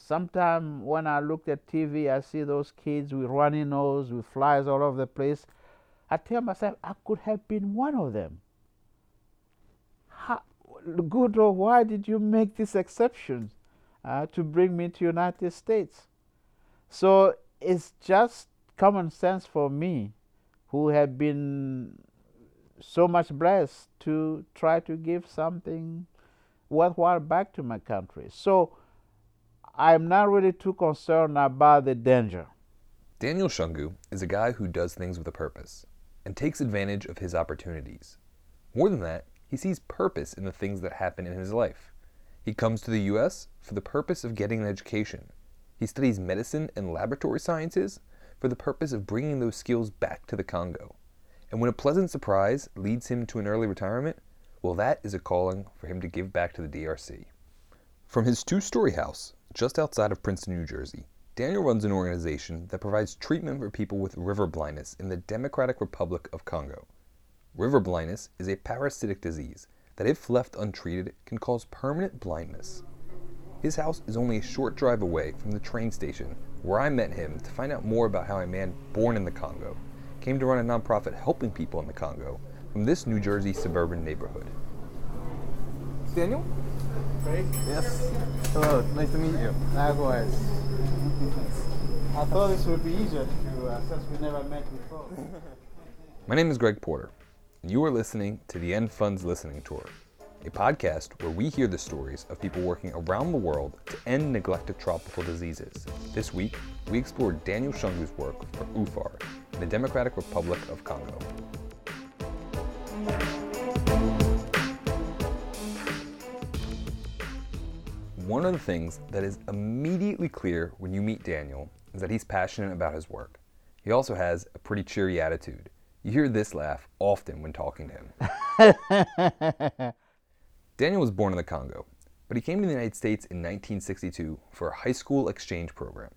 sometimes when I look at TV, I see those kids with runny nose, with flies all over the place. I tell myself, I could have been one of them. How, good Lord, why did you make this exception uh, to bring me to United States? So it's just common sense for me, who have been so much blessed to try to give something worthwhile back to my country. So I'm not really too concerned about the danger. Daniel Shungu is a guy who does things with a purpose and takes advantage of his opportunities. More than that, he sees purpose in the things that happen in his life. He comes to the U.S. for the purpose of getting an education. He studies medicine and laboratory sciences for the purpose of bringing those skills back to the Congo. And when a pleasant surprise leads him to an early retirement, well, that is a calling for him to give back to the DRC. From his two story house just outside of Princeton, New Jersey, Daniel runs an organization that provides treatment for people with river blindness in the Democratic Republic of Congo. River blindness is a parasitic disease that, if left untreated, can cause permanent blindness. His house is only a short drive away from the train station where I met him to find out more about how a man born in the Congo came to run a nonprofit helping people in the Congo from this New Jersey suburban neighborhood. Daniel? Craig? Yes. Hello, nice to meet you. Likewise. I thought this would be easier to, uh, since we never met before. My name is Greg Porter, and you are listening to the End Funds Listening Tour, a podcast where we hear the stories of people working around the world to end neglected tropical diseases. This week, we explore Daniel Shungu's work for UFAR in the Democratic Republic of Congo. One of the things that is immediately clear when you meet Daniel is that he's passionate about his work. He also has a pretty cheery attitude. You hear this laugh often when talking to him. Daniel was born in the Congo, but he came to the United States in 1962 for a high school exchange program.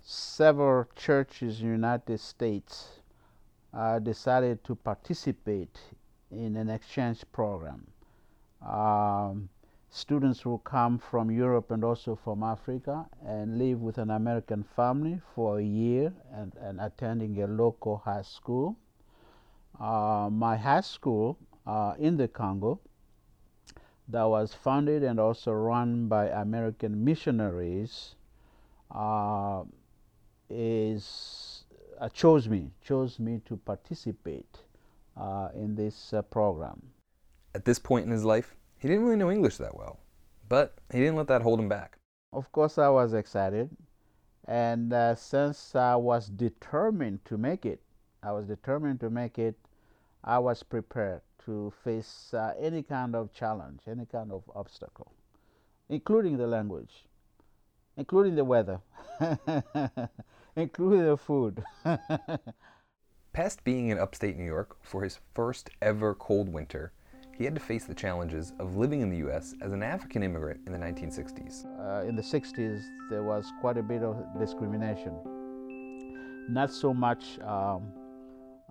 Several churches in the United States uh, decided to participate in an exchange program. Um, students will come from Europe and also from Africa and live with an American family for a year and, and attending a local high school. Uh, my high school uh, in the Congo that was founded and also run by American missionaries uh, is uh, chose me chose me to participate uh, in this uh, program. At this point in his life, he didn't really know English that well, but he didn't let that hold him back. Of course, I was excited, and uh, since I was determined to make it, I was determined to make it, I was prepared to face uh, any kind of challenge, any kind of obstacle, including the language, including the weather, including the food. Past being in upstate New York for his first ever cold winter, he had to face the challenges of living in the U.S. as an African immigrant in the 1960s. Uh, in the 60s, there was quite a bit of discrimination. Not so much um,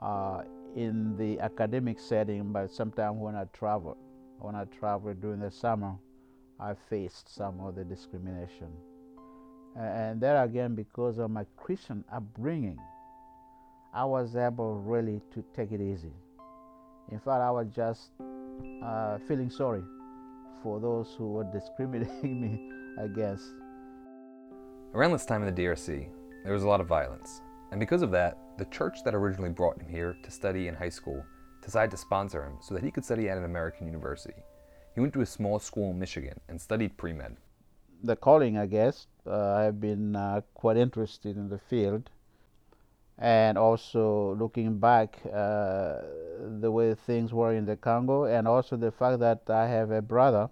uh, in the academic setting, but sometimes when I traveled, when I traveled during the summer, I faced some of the discrimination. And there again, because of my Christian upbringing, I was able really to take it easy. In fact, I was just uh, feeling sorry for those who were discriminating me against. Around this time in the DRC, there was a lot of violence. And because of that, the church that originally brought him here to study in high school decided to sponsor him so that he could study at an American university. He went to a small school in Michigan and studied pre med. The calling, I guess, uh, I've been uh, quite interested in the field and also looking back uh, the way things were in the Congo, and also the fact that I have a brother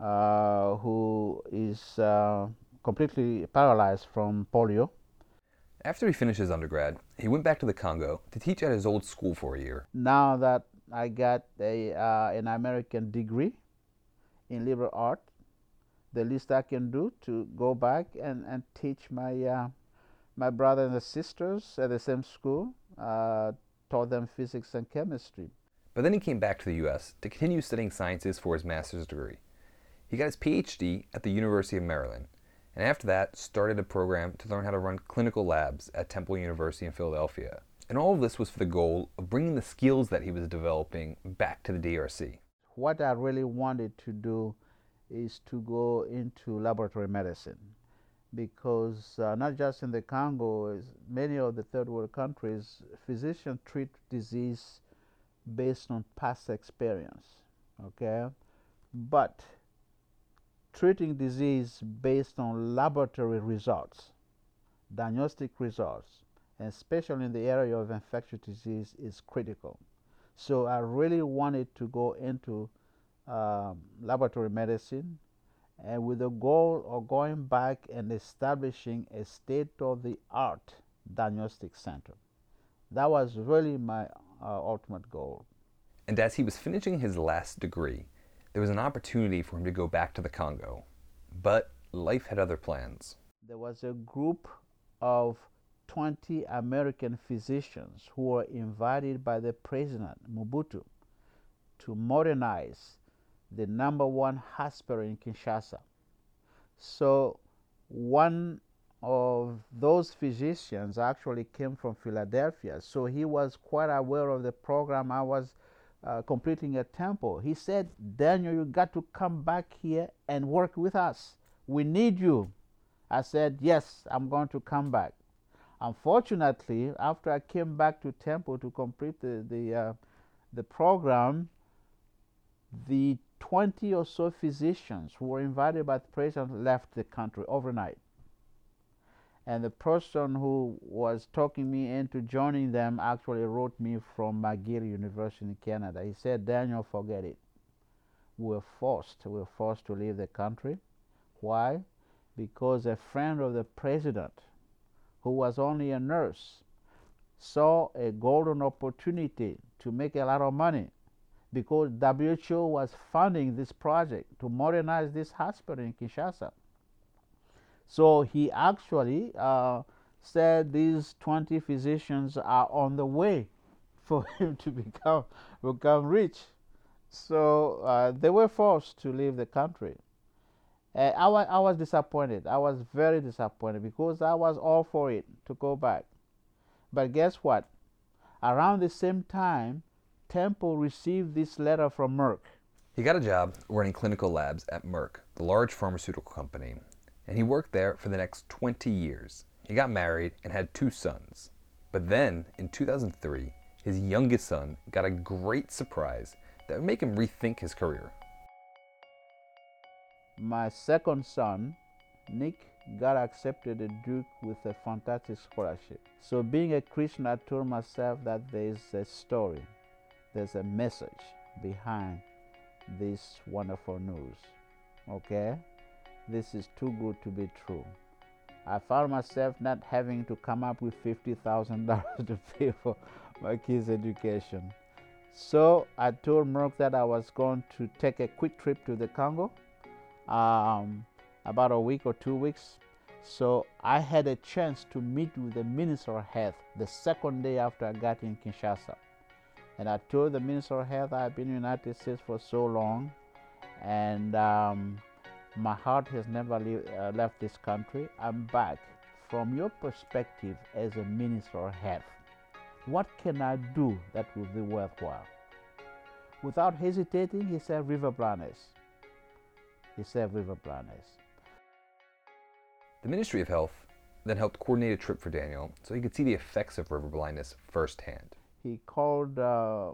uh, who is uh, completely paralyzed from polio. After he finished his undergrad, he went back to the Congo to teach at his old school for a year. Now that I got a, uh, an American degree in liberal art, the least I can do to go back and, and teach my uh, my brother and the sisters at the same school, uh, taught them physics and chemistry. But then he came back to the U.S. to continue studying sciences for his master's degree. He got his PhD at the University of Maryland, and after that started a program to learn how to run clinical labs at Temple University in Philadelphia. And all of this was for the goal of bringing the skills that he was developing back to the DRC. What I really wanted to do is to go into laboratory medicine because uh, not just in the Congo, many of the third world countries, physicians treat disease based on past experience. Okay, but treating disease based on laboratory results, diagnostic results, especially in the area of infectious disease, is critical. So I really wanted to go into um, laboratory medicine and with the goal of going back and establishing a state of the art diagnostic center. That was really my uh, ultimate goal. And as he was finishing his last degree, there was an opportunity for him to go back to the Congo. But life had other plans. There was a group of 20 American physicians who were invited by the president, Mobutu, to modernize the number one hospital in Kinshasa. So, one of those physicians actually came from Philadelphia, so he was quite aware of the program I was uh, completing at Temple. He said, Daniel, you got to come back here and work with us. We need you. I said, Yes, I'm going to come back. Unfortunately, after I came back to Temple to complete the, the, uh, the program, the 20 or so physicians who were invited by the president left the country overnight. And the person who was talking me into joining them actually wrote me from McGill University in Canada. He said, Daniel, forget it. We were forced. We were forced to leave the country. Why? Because a friend of the president, who was only a nurse, saw a golden opportunity to make a lot of money because WHO was funding this project to modernize this hospital in Kinshasa. So he actually uh, said these 20 physicians are on the way for him to become, become rich. So uh, they were forced to leave the country. Uh, I, wa- I was disappointed. I was very disappointed because I was all for it to go back. But guess what? Around the same time, Temple received this letter from Merck. He got a job running clinical labs at Merck, the large pharmaceutical company, and he worked there for the next 20 years. He got married and had two sons. But then, in 2003, his youngest son got a great surprise that would make him rethink his career. My second son, Nick, got accepted at Duke with a fantastic scholarship. So, being a Christian, I told myself that there's a story, there's a message behind this wonderful news. Okay? This is too good to be true. I found myself not having to come up with $50,000 to pay for my kids' education. So I told Merck that I was going to take a quick trip to the Congo, um, about a week or two weeks. So I had a chance to meet with the Minister of Health the second day after I got in Kinshasa. And I told the Minister of Health I've been in the United States for so long and um, my heart has never uh, left this country. I'm back. From your perspective as a Minister of Health, what can I do that will be worthwhile? Without hesitating, he said, River blindness. He said, River blindness. The Ministry of Health then helped coordinate a trip for Daniel so he could see the effects of river blindness firsthand. He called uh,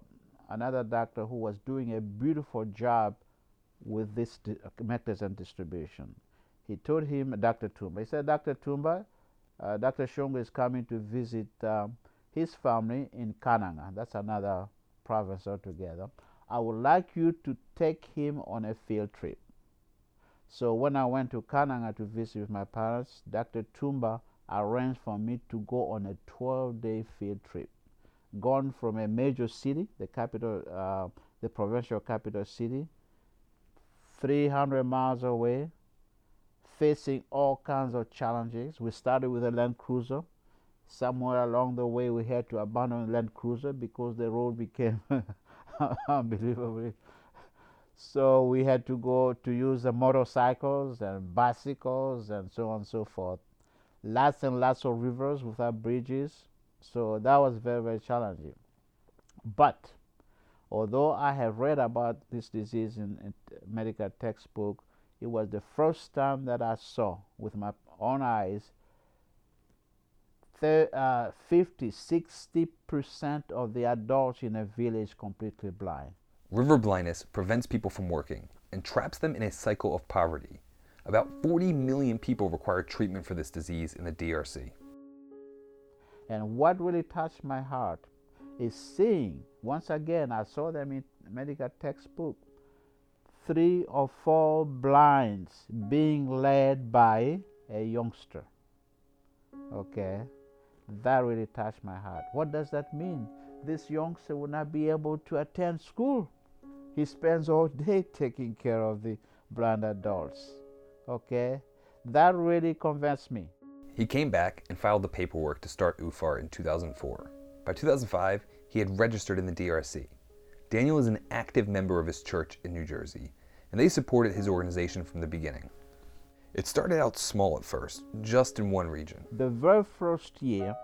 another doctor who was doing a beautiful job with this di- Mectizan distribution. He told him, Dr. Tumba, he said, Dr. Tumba, uh, Dr. Shungu is coming to visit um, his family in Kananga. That's another province altogether. I would like you to take him on a field trip. So when I went to Kananga to visit with my parents, Dr. Tumba arranged for me to go on a 12 day field trip. Gone from a major city, the capital, uh, the provincial capital city, 300 miles away, facing all kinds of challenges. We started with a Land Cruiser. Somewhere along the way, we had to abandon Land Cruiser because the road became unbelievably So we had to go to use the motorcycles and bicycles and so on and so forth. Lots and lots of rivers without bridges. So that was very, very challenging. But although I have read about this disease in, in medical textbook, it was the first time that I saw with my own eyes uh, 50, 60% of the adults in a village completely blind. River blindness prevents people from working and traps them in a cycle of poverty. About 40 million people require treatment for this disease in the DRC. And what really touched my heart is seeing, once again, I saw them in medical textbook, three or four blinds being led by a youngster. Okay, that really touched my heart. What does that mean? This youngster will not be able to attend school. He spends all day taking care of the blind adults. Okay, that really convinced me. He came back and filed the paperwork to start UFAR in 2004. By 2005, he had registered in the DRC. Daniel is an active member of his church in New Jersey, and they supported his organization from the beginning. It started out small at first, just in one region. The very first year,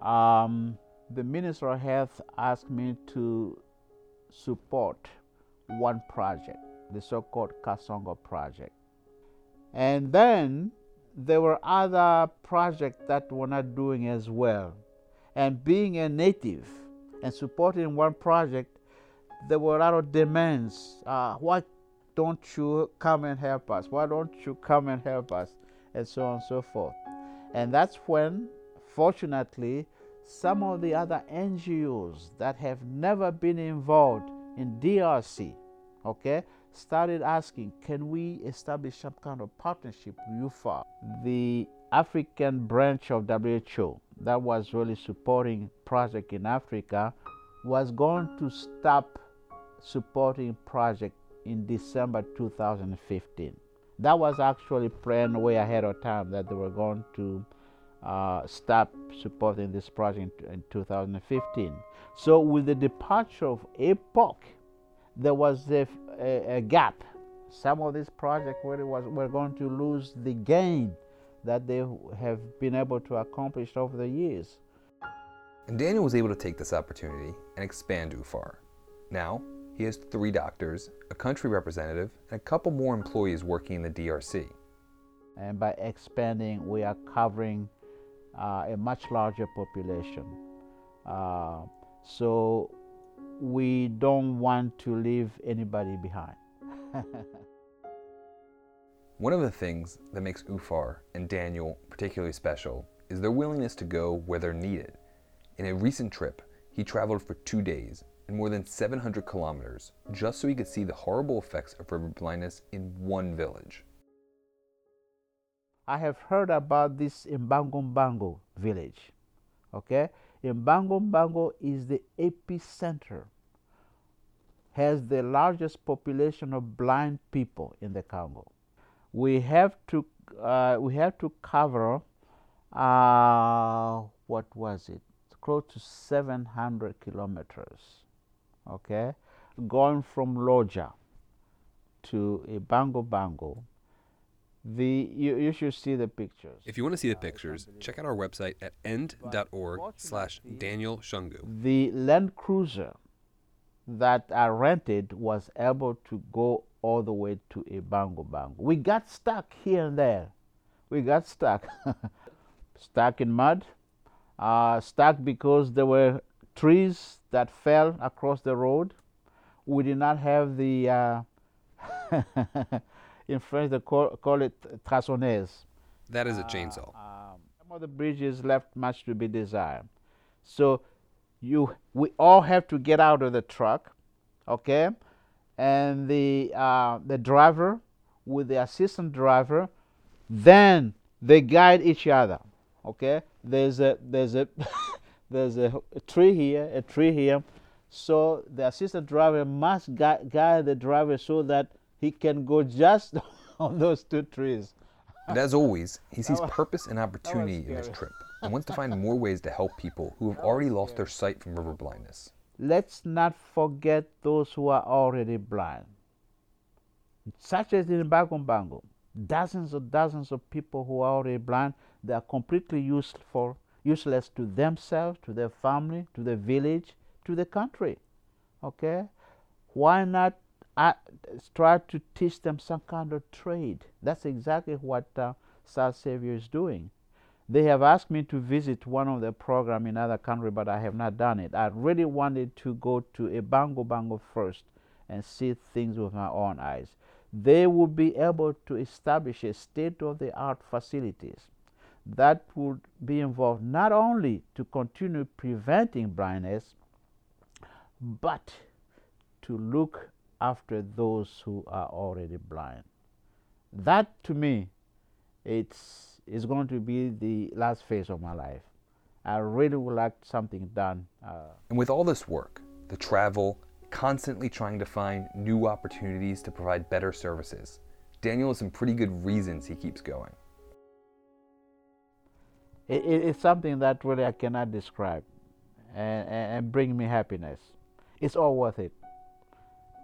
um, the Minister of Health asked me to support one project, the so called Kasongo project. And then there were other projects that were not doing as well. And being a native and supporting one project, there were a lot of demands. Uh, why don't you come and help us? Why don't you come and help us? And so on and so forth. And that's when, fortunately, some of the other NGOs that have never been involved in DRC, okay, started asking, can we establish some kind of partnership with UFAR, The African branch of WHO that was really supporting project in Africa was going to stop supporting project in December 2015. That was actually planned way ahead of time that they were going to uh, stop supporting this project in 2015. So with the departure of APOC, there was a, a, a gap. Some of these projects really was were going to lose the gain that they have been able to accomplish over the years. And Daniel was able to take this opportunity and expand UFAR. Now, he has three doctors, a country representative, and a couple more employees working in the DRC. And by expanding, we are covering uh, a much larger population. Uh, so we don't want to leave anybody behind. One of the things that makes UFAR and Daniel particularly special is their willingness to go where they're needed. In a recent trip, he traveled for two days and more than 700 kilometers just so he could see the horrible effects of river blindness in one village. I have heard about this Mbangombango village. Okay? Mbangombango is the epicenter, has the largest population of blind people in the Congo. We have to, uh, we have to cover, uh, what was it? Close to 700 kilometers okay, going from Lodja to a Bango the you, you should see the pictures. If you want to see the pictures, check out our website at end.org slash Daniel Shungu. The Land Cruiser that I rented was able to go all the way to a Bango Bango. We got stuck here and there. We got stuck. stuck in mud, uh, stuck because there were trees that fell across the road. We did not have the, uh, in French they call, call it tronçonneuse. That is a chainsaw. Uh, um, some of the bridges left much to be desired. So you, we all have to get out of the truck, okay? And the, uh, the driver with the assistant driver, then they guide each other, okay? There's a, there's a there's a, a, tree here, a tree here. So the assistant driver must guide, guide the driver so that he can go just on those two trees. And as always, he sees purpose and opportunity in his trip and wants to find more ways to help people who have already lost their sight from river blindness. let's not forget those who are already blind. Such as in Bango, dozens and dozens of people who are already blind, they are completely useful, useless to themselves, to their family, to the village, to the country. Okay? Why not uh, try to teach them some kind of trade? That's exactly what uh, Sightsavers is doing. They have asked me to visit one of their program in other country, but I have not done it. I really wanted to go to a Bango Bango first and see things with my own eyes. They would be able to establish a state-of-the-art facilities that would be involved not only to continue preventing blindness, but to look after those who are already blind. That to me, it's, it's going to be the last phase of my life. I really would like something done. Uh, and with all this work, the travel, constantly trying to find new opportunities to provide better services, Daniel has some pretty good reasons he keeps going. It, it, it's something that really I cannot describe and, and, and bring me happiness. It's all worth it.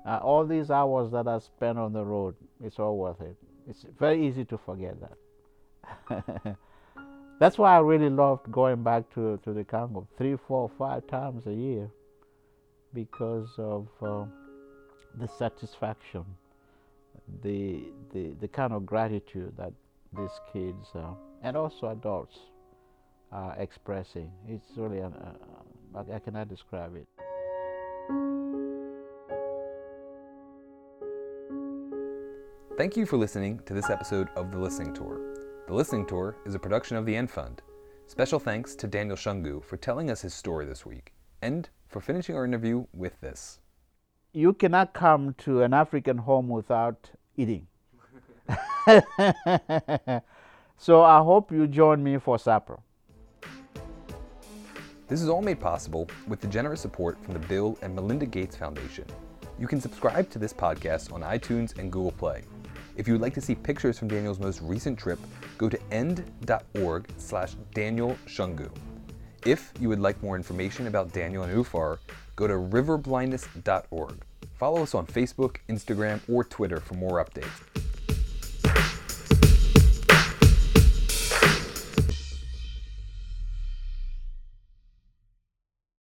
Uh, all these hours that I spent on the road, it's all worth it. It's very easy to forget that. That's why I really loved going back to, to the Congo three, four, five times a year because of uh, the satisfaction, the, the, the kind of gratitude that these kids uh, and also adults are expressing. It's really, uh, I cannot describe it. Thank you for listening to this episode of The Listening Tour. The Listening Tour is a production of the End Fund. Special thanks to Daniel Shungu for telling us his story this week, and for finishing our interview with this. You cannot come to an African home without eating. so I hope you join me for supper. This is all made possible with the generous support from the Bill and Melinda Gates Foundation. You can subscribe to this podcast on iTunes and Google Play. If you would like to see pictures from Daniel's most recent trip, go to end.org slash Daniel Shungu. If you would like more information about Daniel and UFAR, go to riverblindness.org. Follow us on Facebook, Instagram, or Twitter for more updates.